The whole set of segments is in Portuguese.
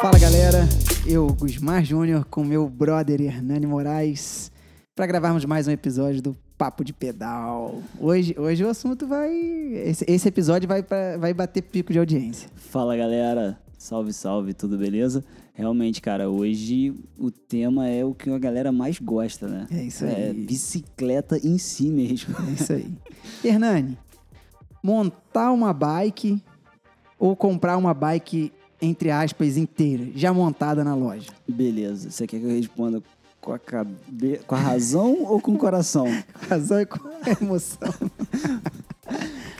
Fala galera, eu, Gusmar Júnior, com meu brother Hernani Moraes, para gravarmos mais um episódio do Papo de Pedal. Hoje, hoje o assunto vai. Esse, esse episódio vai, pra, vai bater pico de audiência. Fala galera, salve, salve, tudo beleza? Realmente, cara, hoje o tema é o que a galera mais gosta, né? É isso É aí. bicicleta em si mesmo. É isso aí. Hernani, montar uma bike ou comprar uma bike, entre aspas, inteira, já montada na loja? Beleza, você quer que eu responda com a, cabe... com a razão ou com o coração? Razão e com emoção.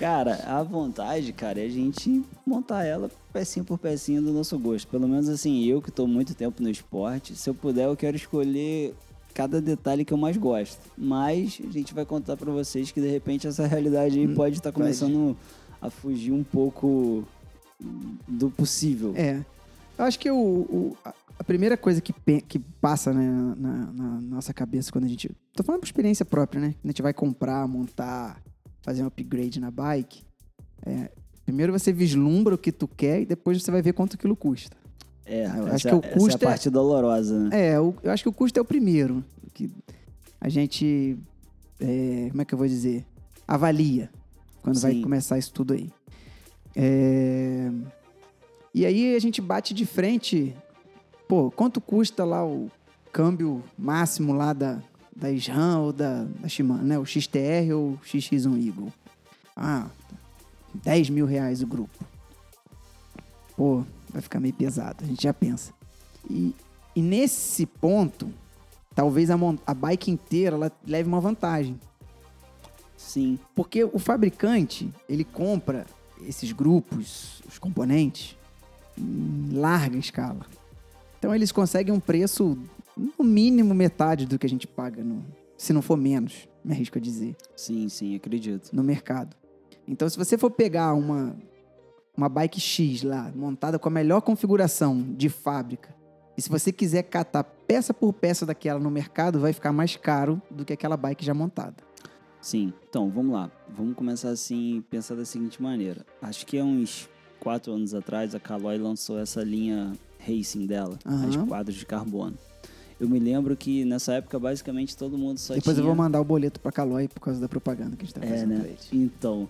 Cara, a vontade, cara, é a gente montar ela pecinha por pecinha do nosso gosto. Pelo menos assim, eu que tô muito tempo no esporte, se eu puder, eu quero escolher cada detalhe que eu mais gosto. Mas a gente vai contar pra vocês que de repente essa realidade aí pode estar pode. começando a fugir um pouco do possível. É. Eu acho que o, o- a- primeira coisa que, que passa né, na, na nossa cabeça quando a gente. Tô falando por experiência própria, né? Quando a gente vai comprar, montar, fazer um upgrade na bike. é, primeiro você vislumbra o que tu quer e depois você vai ver quanto aquilo custa. É, Eu acho que o essa custo é é- a parte dolorosa, né? É, o- eu acho que o custo é o primeiro. Que a gente. é, como é que eu vou dizer? Avalia quando vai Sim. começar isso tudo aí. É, e aí a gente bate de frente. Pô, quanto custa lá o câmbio máximo lá da, da SRAM ou da, da Shimano, né? O XTR ou o XX1 Eagle? Ah, 10 mil reais o grupo. Pô, vai ficar meio pesado, a gente já pensa. E, e nesse ponto, talvez a, a bike inteira ela leve uma vantagem. Sim, Porque o fabricante, ele compra esses grupos, os componentes, em larga escala. Então eles conseguem um preço, no mínimo, metade do que a gente paga, no, se não for menos, me arrisco a dizer, sim, sim, acredito. no mercado. Então se você for pegar uma, uma bike X lá, montada com a melhor configuração de fábrica, e se você quiser catar peça por peça daquela no mercado, vai ficar mais caro do que aquela bike já montada. Sim, então vamos lá. Vamos começar assim, pensar da seguinte maneira. Acho que há uns quatro anos atrás a Caloi lançou essa linha racing dela, as Aham. quadros de carbono. Eu me lembro que nessa época basicamente todo mundo só Depois tinha... eu vou mandar o boleto pra Calói por causa da propaganda que a gente tá É, fazendo pra né? Então,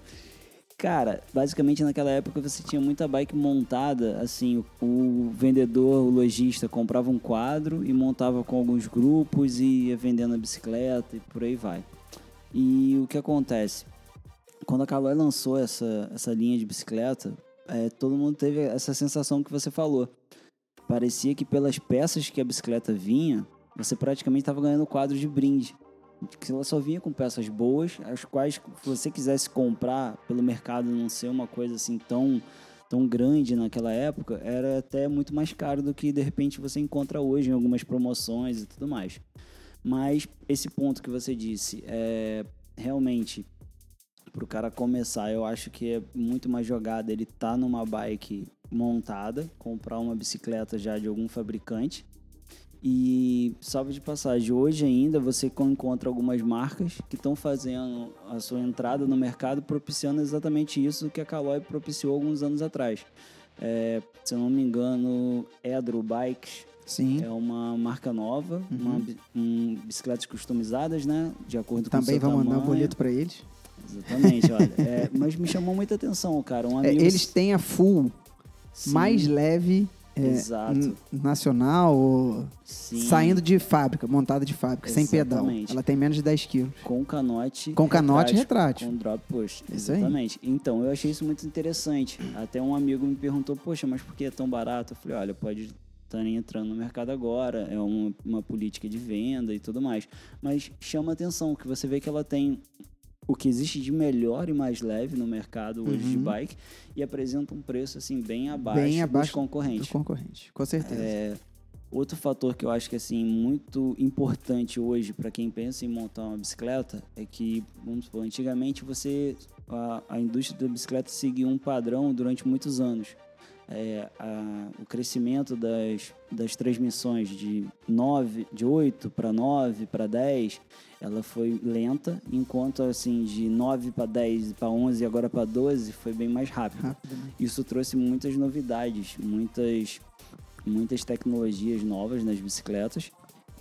cara, basicamente naquela época você tinha muita bike montada, assim, o, o vendedor, o lojista comprava um quadro e montava com alguns grupos e ia vendendo a bicicleta e por aí vai. E o que acontece? Quando a Caloi lançou essa, essa linha de bicicleta, é, todo mundo teve essa sensação que você falou. Parecia que pelas peças que a bicicleta vinha, você praticamente estava ganhando quadro de brinde que ela só vinha com peças boas, as quais se você quisesse comprar pelo mercado não ser uma coisa assim tão tão grande naquela época, era até muito mais caro do que de repente você encontra hoje em algumas promoções e tudo mais. Mas esse ponto que você disse, é realmente para o cara começar, eu acho que é muito mais jogada ele tá numa bike montada, comprar uma bicicleta já de algum fabricante e salve de passagem, hoje ainda você encontra algumas marcas que estão fazendo a sua entrada no mercado propiciando exatamente isso que a Caloi propiciou alguns anos atrás. É, se eu não me engano, Edro Bikes Sim. é uma marca nova, uma, bi- um, bicicletas customizadas, né? De acordo com o Também seu vou mandar tamanho. boleto pra eles. Exatamente, olha. É, mas me chamou muita atenção, cara. Um É, amigo eles têm a full Sim, mais leve é, nacional, ou sim, saindo de fábrica, montada de fábrica, sem pedal. Exatamente. Ela tem menos de 10 quilos. com canote Com canote retrátil. Com drop push. Isso aí. Exatamente. Então, eu achei isso muito interessante. Até um amigo me perguntou, poxa, mas por que é tão barato? Eu falei, olha, pode estar entrando no mercado agora, é uma, uma política de venda e tudo mais. Mas chama atenção que você vê que ela tem o que existe de melhor e mais leve no mercado hoje de Uhum. bike e apresenta um preço assim bem abaixo, Bem abaixo dos concorrentes. Do concorrente, com certeza. É, outro fator que eu acho que assim muito importante hoje para quem pensa em montar uma bicicleta é que, vamos supor, antigamente você a, a indústria da bicicleta seguia um padrão durante muitos anos. É, a- o crescimento das, das transmissões de 9, de 8 para 9 para 10, ela foi lenta, enquanto assim de 9 para 10 para 11 e agora para 12 foi bem mais rápido. Rápido, né? Isso trouxe muitas novidades, muitas, muitas tecnologias novas nas bicicletas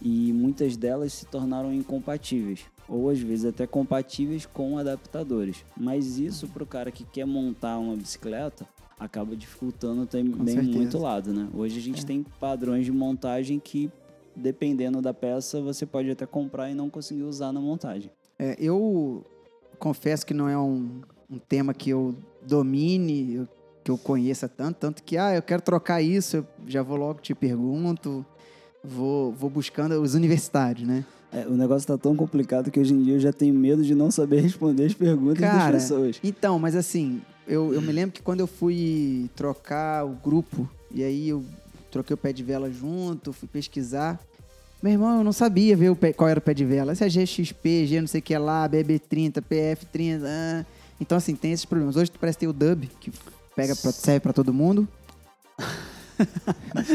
e muitas delas se tornaram incompatíveis, ou às vezes até compatíveis com adaptadores. Mas isso para o cara que quer montar uma bicicleta acaba dificultando também muito lado, né? Hoje a gente É. tem padrões de montagem que dependendo da peça você pode até comprar e não conseguir usar na montagem. É, eu confesso que não é um, um tema que eu domine, eu- que eu conheça tanto, tanto que, ah, eu quero trocar isso, eu já vou logo te pergunto, vou, vou buscando os universitários, né? É, o negócio tá tão complicado que hoje em dia eu já tenho medo de não saber responder as perguntas Cara, das pessoas. Então, mas assim, eu, eu me lembro que quando eu fui trocar o grupo, e aí eu troquei o pé de vela junto, fui pesquisar. Meu irmão, eu não sabia ver o pé- qual era o pé de vela. Se é GXP, G não sei o que lá, BB30, PF30. ah. Então, assim, tem esses problemas. Hoje parece ter o Dub, que pega pra, serve pra todo mundo.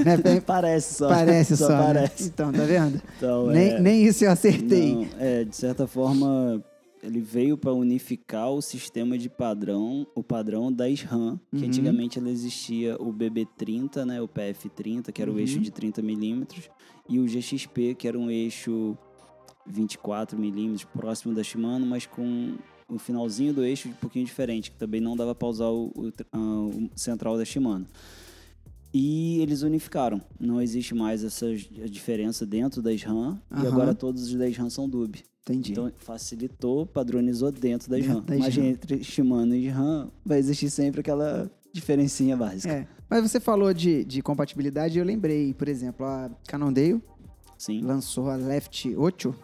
Né, Parece só. Parece só, né? parece. Então, tá vendo? Então, nem, é, nem isso eu acertei. não, é, de certa forma, ele veio para unificar o sistema de padrão, o padrão da SRAM, que Uhum. antigamente ela existia o BB30, né, o PF30, que era o Uhum. eixo de 30 milímetros, e o GXP, que era um eixo 24 milímetros, próximo da Shimano, mas com o finalzinho do eixo um pouquinho diferente, que também não dava para usar o, o ah, o central da Shimano. E eles unificaram. Não existe mais essa diferença dentro da SRAM. E Aham. agora todos os da SRAM são DUB. Entendi. Então facilitou, padronizou dentro da Dentro SRAM. da Mas entre Shimano e SRAM vai existir sempre aquela diferencinha básica. É. Mas você falou de, de compatibilidade eu lembrei, por exemplo, a Cannondale Sim. lançou a Left 8,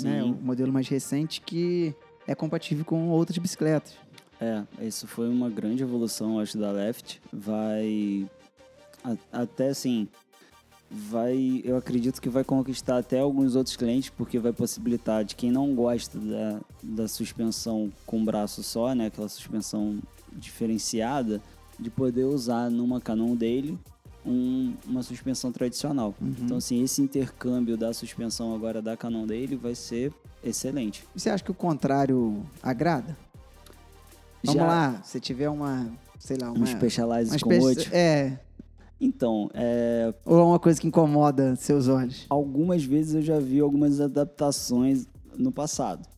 né, o Sim. modelo mais recente, que é compatível com outras bicicletas. É, isso foi uma grande evolução, acho, da Left. Vai. a- até assim. Vai. Eu acredito que vai conquistar até alguns outros clientes, porque vai possibilitar de quem não gosta da, da suspensão com braço só, né? Aquela suspensão diferenciada, de poder usar numa Canon dele um- uma suspensão tradicional. Uhum. Então, assim, esse intercâmbio da suspensão agora da Canon dele vai ser excelente. Você acha que o contrário agrada? Vamos Já lá, se tiver uma, sei lá, uma... Um Specialized uma com espécie- oito. É, Então, é, ou é uma coisa que incomoda seus olhos? algumas vezes eu já vi algumas adaptações no passado.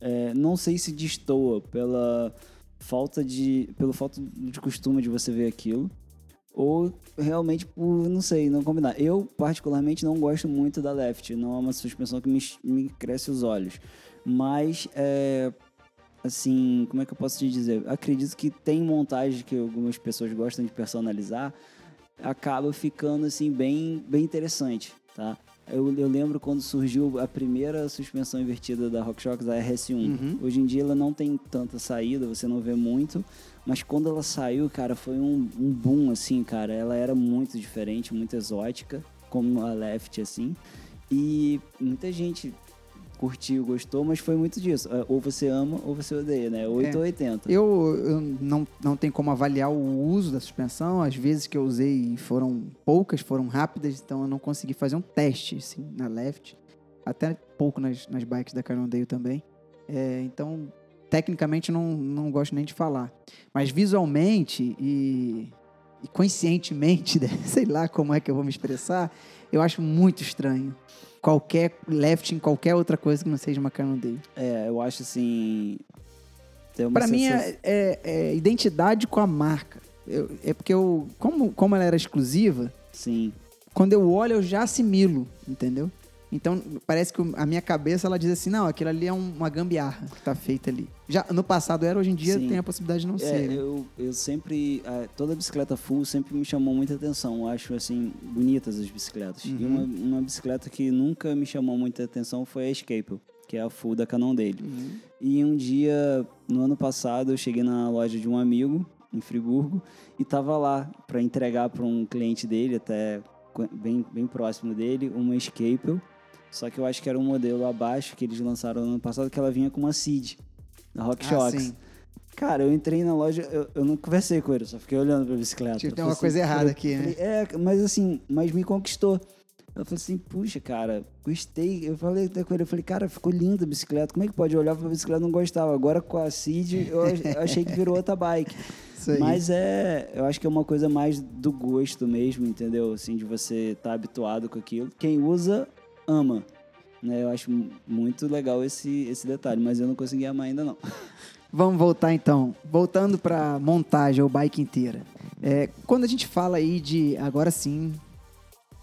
É, não sei se destoa pela falta de pelo falta de costume de você ver aquilo ou realmente por não sei não combinar. Eu particularmente não gosto muito da Left, não é uma suspensão que me, me cresce os olhos, mas é, assim como é que eu posso te dizer? Acredito que tem montagem que algumas pessoas gostam de personalizar acaba ficando assim bem, bem interessante, tá? Eu, eu lembro quando surgiu a primeira suspensão invertida da RockShox, a RS1. Uhum. Hoje em dia ela não tem tanta saída, você não vê muito, mas quando ela saiu, cara, foi um, um boom, assim, cara. Ela era muito diferente, muito exótica, como a Left, assim. E muita gente curtiu, gostou, mas foi muito disso. É, Ou você ama ou você odeia, né? 8 É. ou 80. Eu, eu não, não tenho como avaliar o uso da suspensão. Às vezes que eu usei foram poucas, foram rápidas, então eu não consegui fazer um teste assim, na left. Até pouco nas, nas bikes da Cannondale também. É, então, tecnicamente, não, não gosto nem de falar. Mas visualmente e, e conscientemente, né, sei lá como é que eu vou me expressar, eu acho muito estranho. Qualquer left em qualquer outra coisa que não seja uma Cannondale. É, eu acho assim. Pra mim é, é- é identidade com a marca. Eu- é porque eu, como, como ela era exclusiva, Sim. quando eu olho eu já assimilo, entendeu? Então parece que a minha cabeça ela diz assim, não, aquilo ali é um- uma gambiarra que tá feita ali. Já no passado era, hoje em dia Sim. tem a possibilidade de não É, ser. né? eu, eu sempre. ah, Toda bicicleta full sempre me chamou muita atenção. Eu acho, assim, bonitas as bicicletas. E Uhum. uma, uma bicicleta que nunca me chamou muita atenção foi a Escape, que é a full da Canon dele. Uhum. E um dia, no ano passado, eu cheguei na loja de um amigo, em Friburgo, e tava lá para entregar para um cliente dele, até bem, bem próximo dele, uma Escape. Só que eu acho que era um modelo abaixo que eles lançaram no ano passado, que ela vinha com uma Seed, da Ah, RockShox. sim. Cara, eu entrei na loja, eu, eu não conversei com ele, só fiquei olhando pra bicicleta. Tipo, Eu tem uma coisa assim, errada falei- aqui, né? falei, É, mas assim, mas me conquistou. Eu falei assim, puxa, cara, gostei. Eu falei até com ele, eu falei, cara, ficou linda a bicicleta. Como é que pode Eu olhava pra bicicleta e não gostava? Agora com a Cid, eu ach- eu achei que virou outra bike. Mas é, eu acho que é uma coisa mais do gosto mesmo, entendeu? Assim, de você estar habituado com aquilo. Quem usa, ama. Né? Eu acho mu- muito legal esse, esse detalhe, mas eu não consegui amar ainda não. Vamos voltar então. Voltando para montagem ou bike inteira. É, quando a gente fala aí de, agora sim,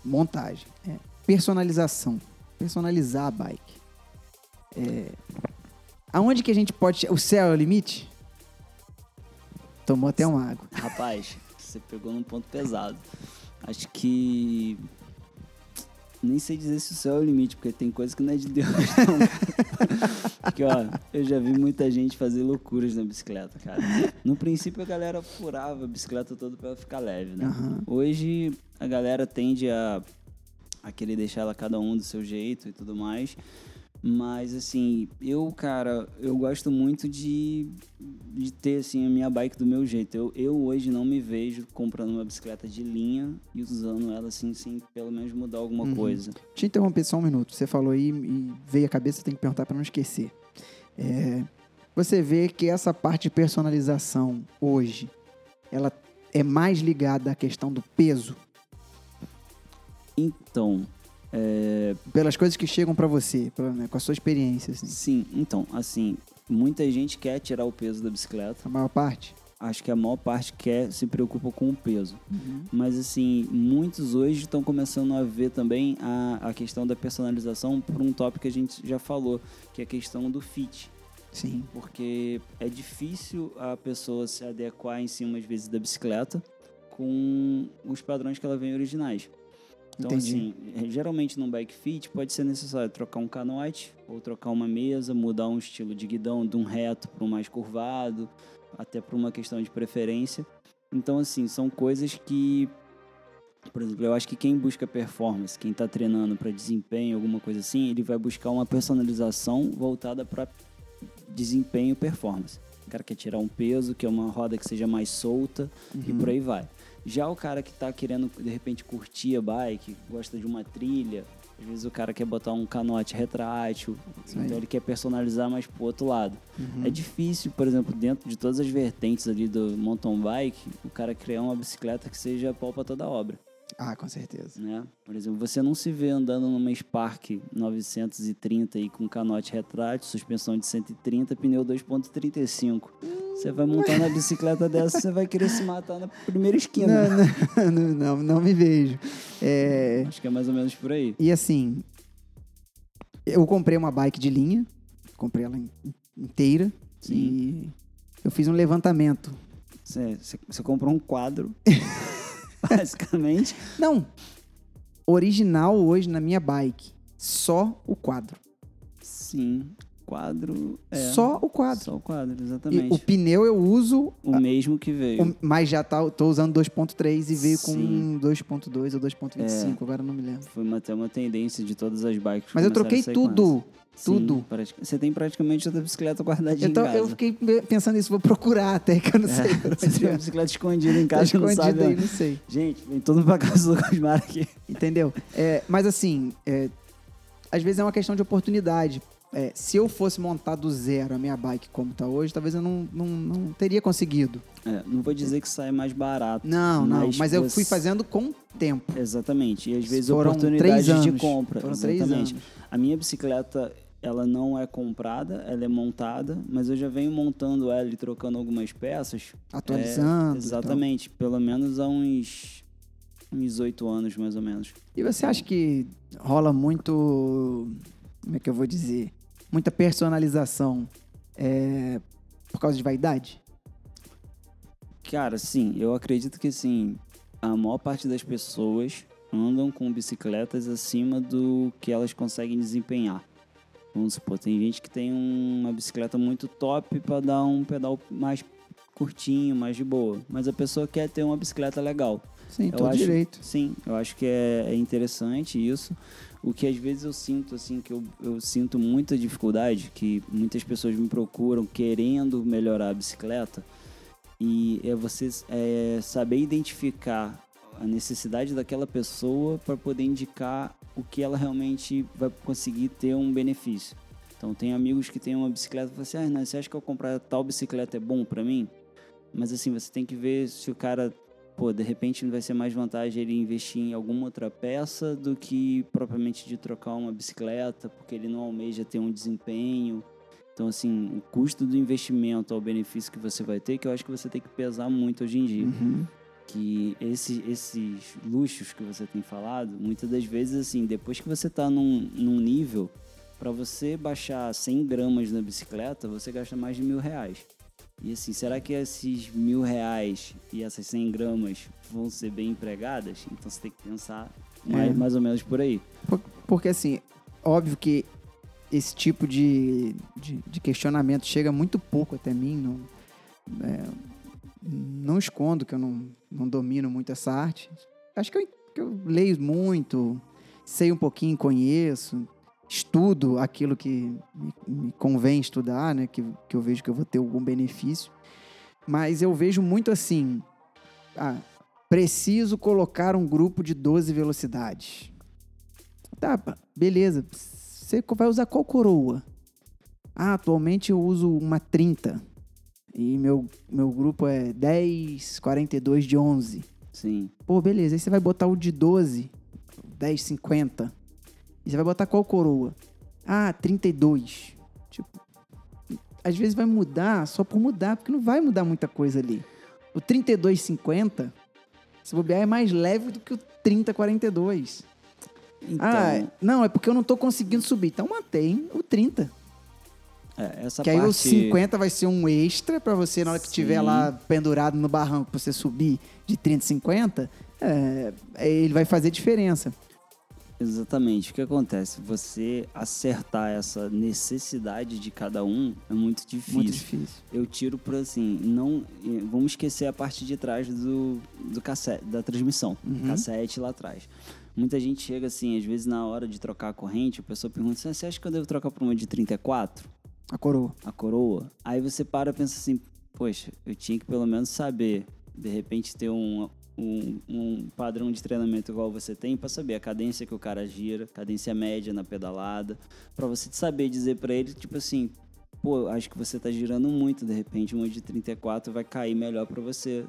montagem, é, personalização, personalizar a bike. É, aonde que a gente pode. O céu é o limite? Tomou até uma água. Rapaz, você pegou num ponto pesado. Acho que. Nem sei dizer se o céu é o limite, porque tem coisa que não é de Deus, não. Porque, ó, eu já vi muita gente fazer loucuras na bicicleta, cara. No princípio, a galera furava a bicicleta toda pra ela ficar leve, né? Aham. Hoje, a galera tende a, a querer deixar ela cada um do seu jeito e tudo mais. Mas, assim, eu, cara, eu gosto muito de, de ter, assim, a minha bike do meu jeito. Eu, eu hoje não me vejo comprando uma bicicleta de linha e usando ela, assim, sem pelo menos mudar alguma Uhum. coisa. Deixa eu interromper só um minuto. Você falou aí e veio a cabeça, tem que perguntar para não esquecer. É, você vê que essa parte de personalização hoje, ela é mais ligada à questão do peso, Então, é, pelas coisas que chegam para você, né, com a sua experiência, assim. sim, então, assim, muita gente quer tirar o peso da bicicleta. A maior parte. Acho que a maior parte quer, se preocupa com o peso. Mas assim, muitos hoje estão começando a ver também a, a questão da personalização por um tópico que a gente já falou, que é a questão do fit. Sim. Porque é difícil a pessoa se adequar em cima, às vezes, da bicicleta com os padrões que ela vem originais. Então, Entendi. assim, geralmente num bike fit pode ser necessário trocar um canote ou trocar uma mesa, mudar um estilo de guidão de um reto para um mais curvado, até por uma questão de preferência. Então, assim, são coisas que, por exemplo, eu acho que quem busca performance, quem está treinando para desempenho, alguma coisa assim, ele vai buscar uma personalização voltada para desempenho e performance. O cara quer tirar um peso, quer uma roda que seja mais solta e Uhum. por aí vai. Já o cara que tá querendo, de repente, curtir a bike, gosta de uma trilha, às vezes o cara quer botar um canote retrátil, aí. então ele quer personalizar mais pro outro lado. Uhum. É difícil, por exemplo, dentro de todas as vertentes ali do mountain bike, o cara criar uma bicicleta que seja pau pra toda obra, Ah, com certeza. né? Por exemplo, você não se vê andando numa Spark 930 aí com canote retrátil, suspensão de 130, pneu 2.35. Você vai montar na bicicleta dessa, você vai querer se matar na primeira esquina. Não, não, não, não, me vejo. É, Acho que é mais ou menos por aí. E assim, eu comprei uma bike de linha, comprei ela in- inteira Sim. e eu fiz um levantamento. Você comprou um quadro, basicamente. Não, original hoje na minha bike, só o quadro. Sim, quadro. É, Só o quadro. Só o quadro, E exatamente. o pneu eu uso, O mesmo que veio. o- mas já tá, tô usando 2.3 e veio com Sim. 2.2 ou 2.25, agora eu não me lembro. Foi uma, até uma tendência de todas as bikes. Mas eu troquei com tudo, tudo. Sim, pratica- Você tem praticamente toda a bicicleta guardadinha Então em casa. eu fiquei pensando nisso, vou procurar até que eu não sei. por Você tem é. uma bicicleta escondida em Tá casa, não sabe aí, não sei. Gente, vem todo mundo pra casa do Cosmar aqui. Entendeu? É, mas assim, é, às vezes é uma questão de oportunidade. É, se eu fosse montar do zero a minha bike como tá hoje, talvez eu não, não, não teria conseguido. É, não vou dizer que sai mais barato. Não, não. Mas Mas eu fui fazendo com o tempo. Exatamente. E às vezes Foram oportunidades três anos. de compra. Foram três Exatamente. anos. A minha bicicleta, ela não é comprada, ela é montada, mas eu já venho montando ela e trocando algumas peças. Atualizando. É, exatamente. Pelo menos há uns uns oito anos, mais ou menos. E você acha que rola muito. Como é que eu vou dizer? Muita personalização é, por causa de vaidade? Cara, sim, eu acredito que sim. A maior parte das pessoas andam com bicicletas acima do que elas conseguem desempenhar. Vamos supor, tem gente que tem uma bicicleta muito top para dar um pedal mais curtinho, mais de boa. Mas a pessoa quer ter uma bicicleta legal. Sim, Eu todo acho- direito. Sim, eu acho que é, é interessante isso. O que às vezes eu sinto, assim, que eu, eu sinto muita dificuldade, que muitas pessoas me procuram querendo melhorar a bicicleta, e é você é, saber identificar a necessidade daquela pessoa para poder indicar o que ela realmente vai conseguir ter um benefício. Então, tem amigos que têm uma bicicleta e falam assim: ah, você acha que eu comprar tal bicicleta é bom para mim? Mas assim, você tem que ver se o cara pô, de repente vai ser mais vantagem ele investir em alguma outra peça do que propriamente de trocar uma bicicleta, porque ele não almeja ter um desempenho. Então, assim, o custo do investimento ao benefício que você vai ter, que eu acho que você tem que pesar muito hoje em dia. Uhum. Que esse, esses luxos que você tem falado, muitas das vezes, assim, depois que você está num, num nível, para você baixar 100 gramas na bicicleta, você gasta mais de mil reais. E assim, será que esses mil reais e essas 100 gramas vão ser bem empregadas? Então você tem que pensar mais, É. mais ou menos por aí. Por- Porque, assim, óbvio que esse tipo de, de, de questionamento chega muito pouco até mim. Não, é, não escondo que eu não, não domino muito essa arte. Acho que eu, que eu leio muito, sei um pouquinho, conheço, estudo aquilo que me, me convém estudar, né? Que, que eu vejo que eu vou ter algum benefício. Mas eu vejo muito assim. Ah, preciso colocar um grupo de 12 velocidades. Tá, beleza. Você vai usar qual coroa? Ah, atualmente eu uso uma 30. E meu, meu grupo é 10, 42 de 11. Sim. Pô, beleza. Aí você vai botar o de 12, 10, 50. E você vai botar qual coroa? Ah, 32. Tipo, às vezes vai mudar só por mudar, porque não vai mudar muita coisa ali. O 32,50, se bobear, é mais leve do que o 30,42. Então, Ah, não, é porque eu não tô conseguindo subir. Então mantém o 30. é, essa que aí parte... o 50 vai ser um extra pra você, na hora que estiver lá pendurado no barranco, pra você subir de 30 e 50, é, ele vai fazer diferença. Exatamente. O que acontece? Você acertar essa necessidade de cada um é muito difícil. Muito difícil. Eu tiro por assim, não. eh, Vamos esquecer a parte de trás do, do cassete, da transmissão. Uhum. Cassete lá atrás. Muita gente chega assim, às vezes na hora de trocar a corrente, a pessoa pergunta assim: "Ah, você acha que eu devo trocar por uma de 34? A coroa. a coroa. Aí você para e pensa assim, poxa, eu tinha que pelo menos saber, de repente ter um, um, um padrão de treinamento igual você tem para saber a cadência que o cara gira, cadência média na pedalada, para você saber dizer para ele, tipo assim, pô, acho que você tá girando muito, de repente uma de 34 vai cair melhor para você.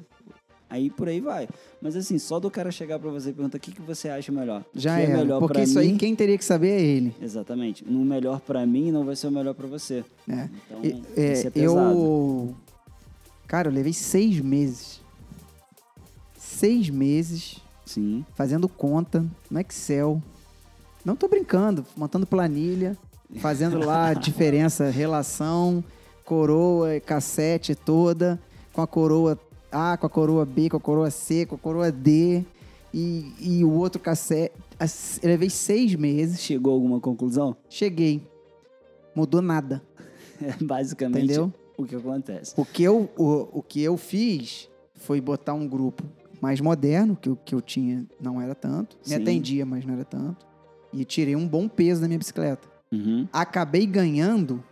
Aí por aí vai. Mas assim, só do cara chegar para você e perguntar o que, que você acha melhor. Já é, é melhor porque isso mim, aí quem teria que saber é ele. Exatamente. No melhor para mim não vai ser o melhor para você. né? Então, é, isso é pesado. eu. Cara, eu levei seis meses. Seis meses Sim. fazendo conta no Excel. Não tô brincando, montando planilha, fazendo lá a diferença, relação, coroa, cassete toda, com a coroa A, com a coroa B, com a coroa C, com a coroa D e, e o outro cassete. As- Eu levei seis meses, Chegou a alguma conclusão? cheguei. Mudou nada, É basicamente entendeu? o que acontece. O que eu, o, o que eu fiz foi botar um grupo mais moderno, que o que eu tinha não era tanto. Me Sim. atendia, mas não era tanto. E tirei um bom peso da minha bicicleta. Uhum. Acabei ganhando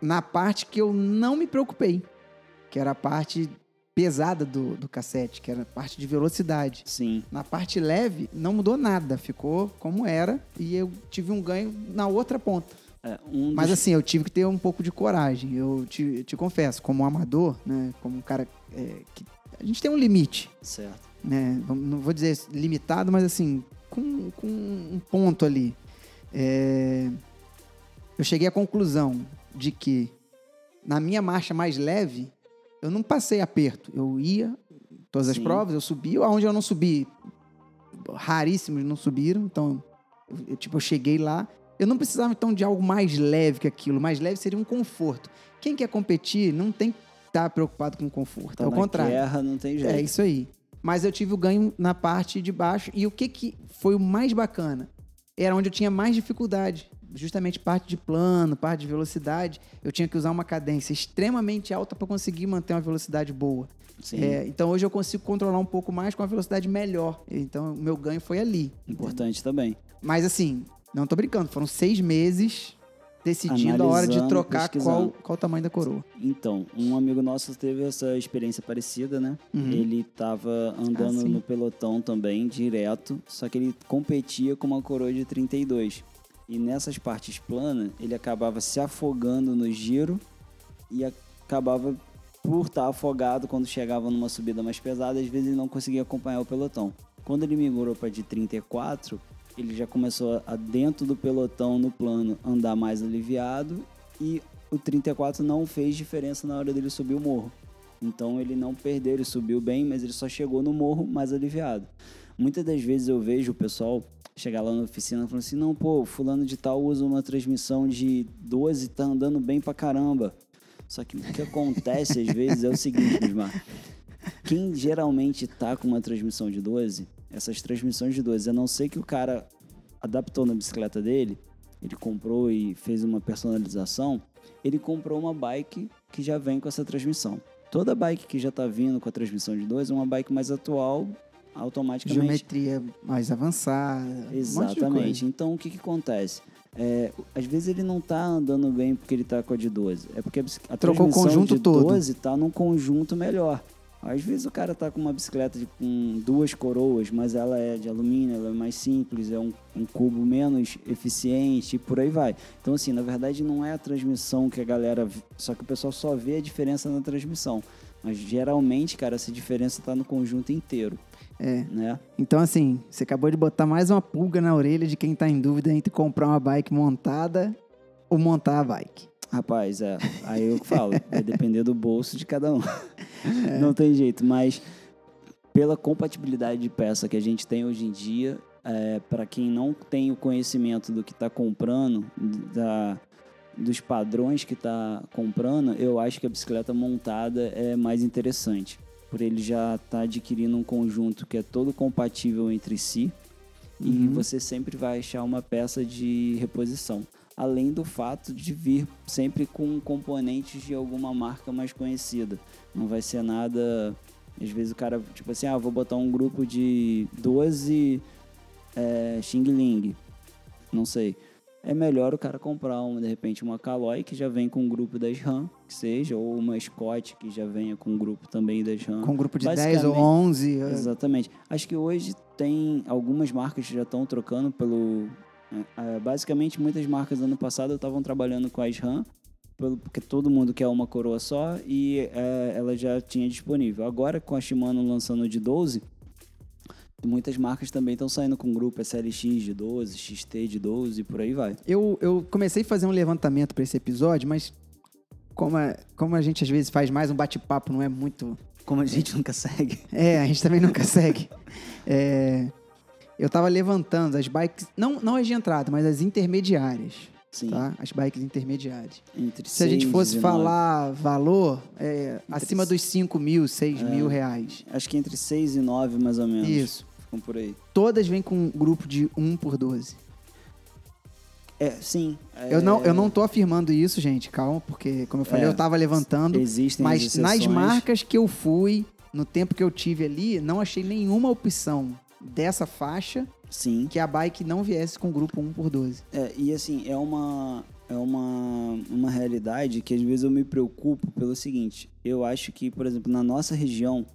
na parte que eu não me preocupei, que era a parte pesada do, do cassete, que era a parte de velocidade. Sim. Na parte leve, não mudou nada, ficou como era, e eu tive um ganho na outra ponta. É, um Mas dos- assim, eu tive que ter um pouco de coragem. Eu te, te confesso, como amador, né? Como um cara é, que. A gente tem um limite, Certo. né? Não vou dizer limitado, mas assim, com, com um ponto ali. É, eu cheguei à conclusão de que na minha marcha mais leve, eu não passei aperto. Eu ia, todas as Sim. provas, eu subia. Aonde eu não subi, raríssimos não subiram. Então, eu, tipo, eu cheguei lá. Eu não precisava, então, de algo mais leve que aquilo. Mais leve seria um conforto. Quem quer competir não tem que estar preocupado com conforto. Tá é o contrário. guerra não tem jeito. É isso aí. Mas eu tive o ganho na parte de baixo. E o que, que foi o mais bacana? Era onde eu tinha mais dificuldade. Justamente parte de plano, parte de velocidade. Eu tinha que usar uma cadência extremamente alta para conseguir manter uma velocidade boa. Sim. É, então hoje eu consigo controlar um pouco mais com uma velocidade melhor. Então o meu ganho foi ali. Importante também. Mas assim, Não tô brincando, foram seis meses decidindo a hora de Analisando, trocar qual, qual o tamanho da coroa. Então, um amigo nosso teve essa experiência parecida, né? Uhum. Ele tava andando Ah, no pelotão também, direto, só que ele competia com uma coroa de 32. E nessas partes planas, ele acabava se afogando no giro e acabava por estar afogado quando chegava numa subida mais pesada, às vezes ele não conseguia acompanhar o pelotão. Quando ele migrou para de 34, ele já começou a dentro do pelotão no plano andar mais aliviado e o 34 não fez diferença na hora dele subir o morro. Então ele não perdeu, ele subiu bem, mas ele só chegou no morro mais aliviado. Muitas das vezes eu vejo o pessoal chegar lá na oficina falando assim: não, pô, fulano de tal usa uma transmissão de 12 tá andando bem pra caramba. Só que o que acontece às vezes é o seguinte, Bismar. Quem geralmente tá com uma transmissão de 12, essas transmissões de 12, a não ser que o cara adaptou na bicicleta dele, ele comprou e fez uma personalização, ele comprou uma bike que já vem com essa transmissão. Toda bike que já tá vindo com a transmissão de 12 é uma bike mais atual, automaticamente Geometria mais avançada. um Exatamente. coisa. então o que, que acontece? É, às vezes ele não tá andando bem porque ele tá com a de 12. É porque a, a Trocou o transmissão conjunto de todo. 12 tá num conjunto melhor. Às vezes o cara tá com uma bicicleta de, com duas coroas, mas ela é de alumínio, ela é mais simples, é um, um cubo menos eficiente e por aí vai. Então, assim, na verdade não é a transmissão que a galera. Só que o pessoal só vê a diferença na transmissão. Mas geralmente, cara, essa diferença tá no conjunto inteiro, É. né? Então, assim, você acabou de botar mais uma pulga na orelha de quem tá em dúvida entre comprar uma bike montada ou montar a bike. Rapaz, é. Aí eu falo, vai depender do bolso de cada um. Não tem jeito, mas pela compatibilidade de peça que a gente tem hoje em dia, é, para quem não tem o conhecimento do que está comprando, da, dos padrões que está comprando, eu acho que a bicicleta montada é mais interessante. Por ele já estar adquirindo um conjunto que é todo compatível entre si e Uhum. você sempre vai achar uma peça de reposição. Além do fato de vir sempre com componentes de alguma marca mais conhecida. Não vai ser nada. Às vezes o cara, tipo assim, ah, vou botar um grupo de 12 é, Xing Ling. Não sei. É melhor o cara comprar, uma, de repente, uma Caloi que já vem com um grupo das RAM, que seja, ou uma Scott que já venha com um grupo também das RAM. Com um grupo de 10 ou Basicamente- 11. é. Exatamente. Acho que hoje tem algumas marcas que já estão trocando pelo. É, é, basicamente, muitas marcas ano passado estavam trabalhando com a SRAM, porque todo mundo quer uma coroa só e é, ela já tinha disponível. Agora, com a Shimano lançando de 12, muitas marcas também estão saindo com grupo SLX de 12, XT de 12 e por aí vai. Eu, eu comecei a fazer um levantamento para esse episódio, mas como a, como a gente às vezes faz mais um bate-papo, não é muito. Como a gente nunca segue. É, a gente também nunca segue. É, eu tava levantando as bikes, não, não as de entrada, mas as intermediárias. Sim. Tá? As bikes intermediárias. Entre Se a gente 6 fosse e 19. falar valor, é, acima dos 5 mil, 6 mil reais. Acho que entre 6 e 9, mais ou menos. Isso. Ficam por aí. Todas vêm com um grupo de 1 por 12. É, sim. Eu, não, é, eu não tô afirmando isso, gente, calma, porque, como eu falei, É, eu tava levantando. Existem as Mas nas marcas que eu fui, no tempo que eu tive ali, não achei nenhuma opção dessa faixa Sim. que a bike não viesse com grupo 1 por 12. É, e assim, é uma, é uma, uma realidade que às vezes eu me preocupo pelo seguinte. Eu acho que, por exemplo, na nossa região,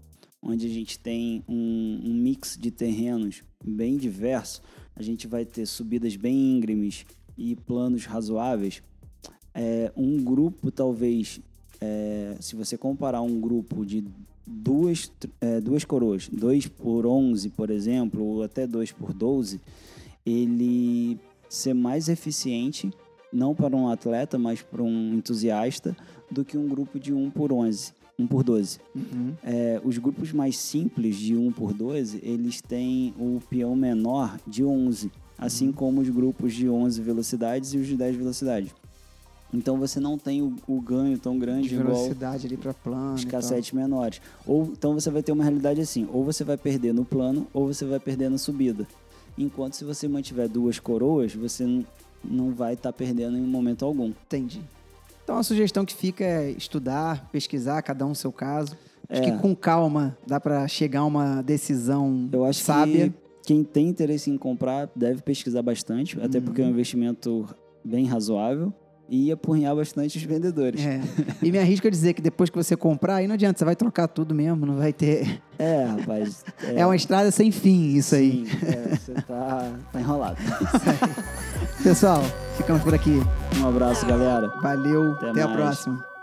onde a gente tem um, um mix de terrenos bem diverso, a gente vai ter subidas bem íngremes e planos razoáveis. É, um grupo, talvez, é, se você comparar um grupo de duas, é, duas coroas, 2 por 11, por exemplo, ou até 2 por 12, ele ser mais eficiente, não para um atleta, mas para um entusiasta, do que um grupo de 1 por 11, 1 por 12. É, os grupos mais simples de 1 por 12, eles têm o peão menor de 11, assim como os grupos de 11 velocidades e os de 10 velocidades. Então você não tem o, o ganho tão grande De igual velocidade ali pra plano. os cassetes menores. Ou então você vai ter uma realidade assim, ou você vai perder no plano, ou você vai perder na subida. Enquanto se você mantiver duas coroas, você n- não vai estar perdendo em momento algum. Entendi. Então a sugestão que fica é estudar, pesquisar, cada um o seu caso. Acho É. que com calma dá pra chegar a uma decisão Eu acho sábia. que quem tem interesse em comprar deve pesquisar bastante, até porque Uhum. é um investimento bem razoável e apurrinhar bastante os vendedores. É. E me arrisco a dizer que depois que você comprar, aí não adianta, você vai trocar tudo mesmo, não vai ter. É, rapaz. É, uma estrada sem fim, isso aí. Sim, é, você tá, tá enrolado. Pessoal, ficamos por aqui. Um abraço, galera. Valeu, Até até a próxima.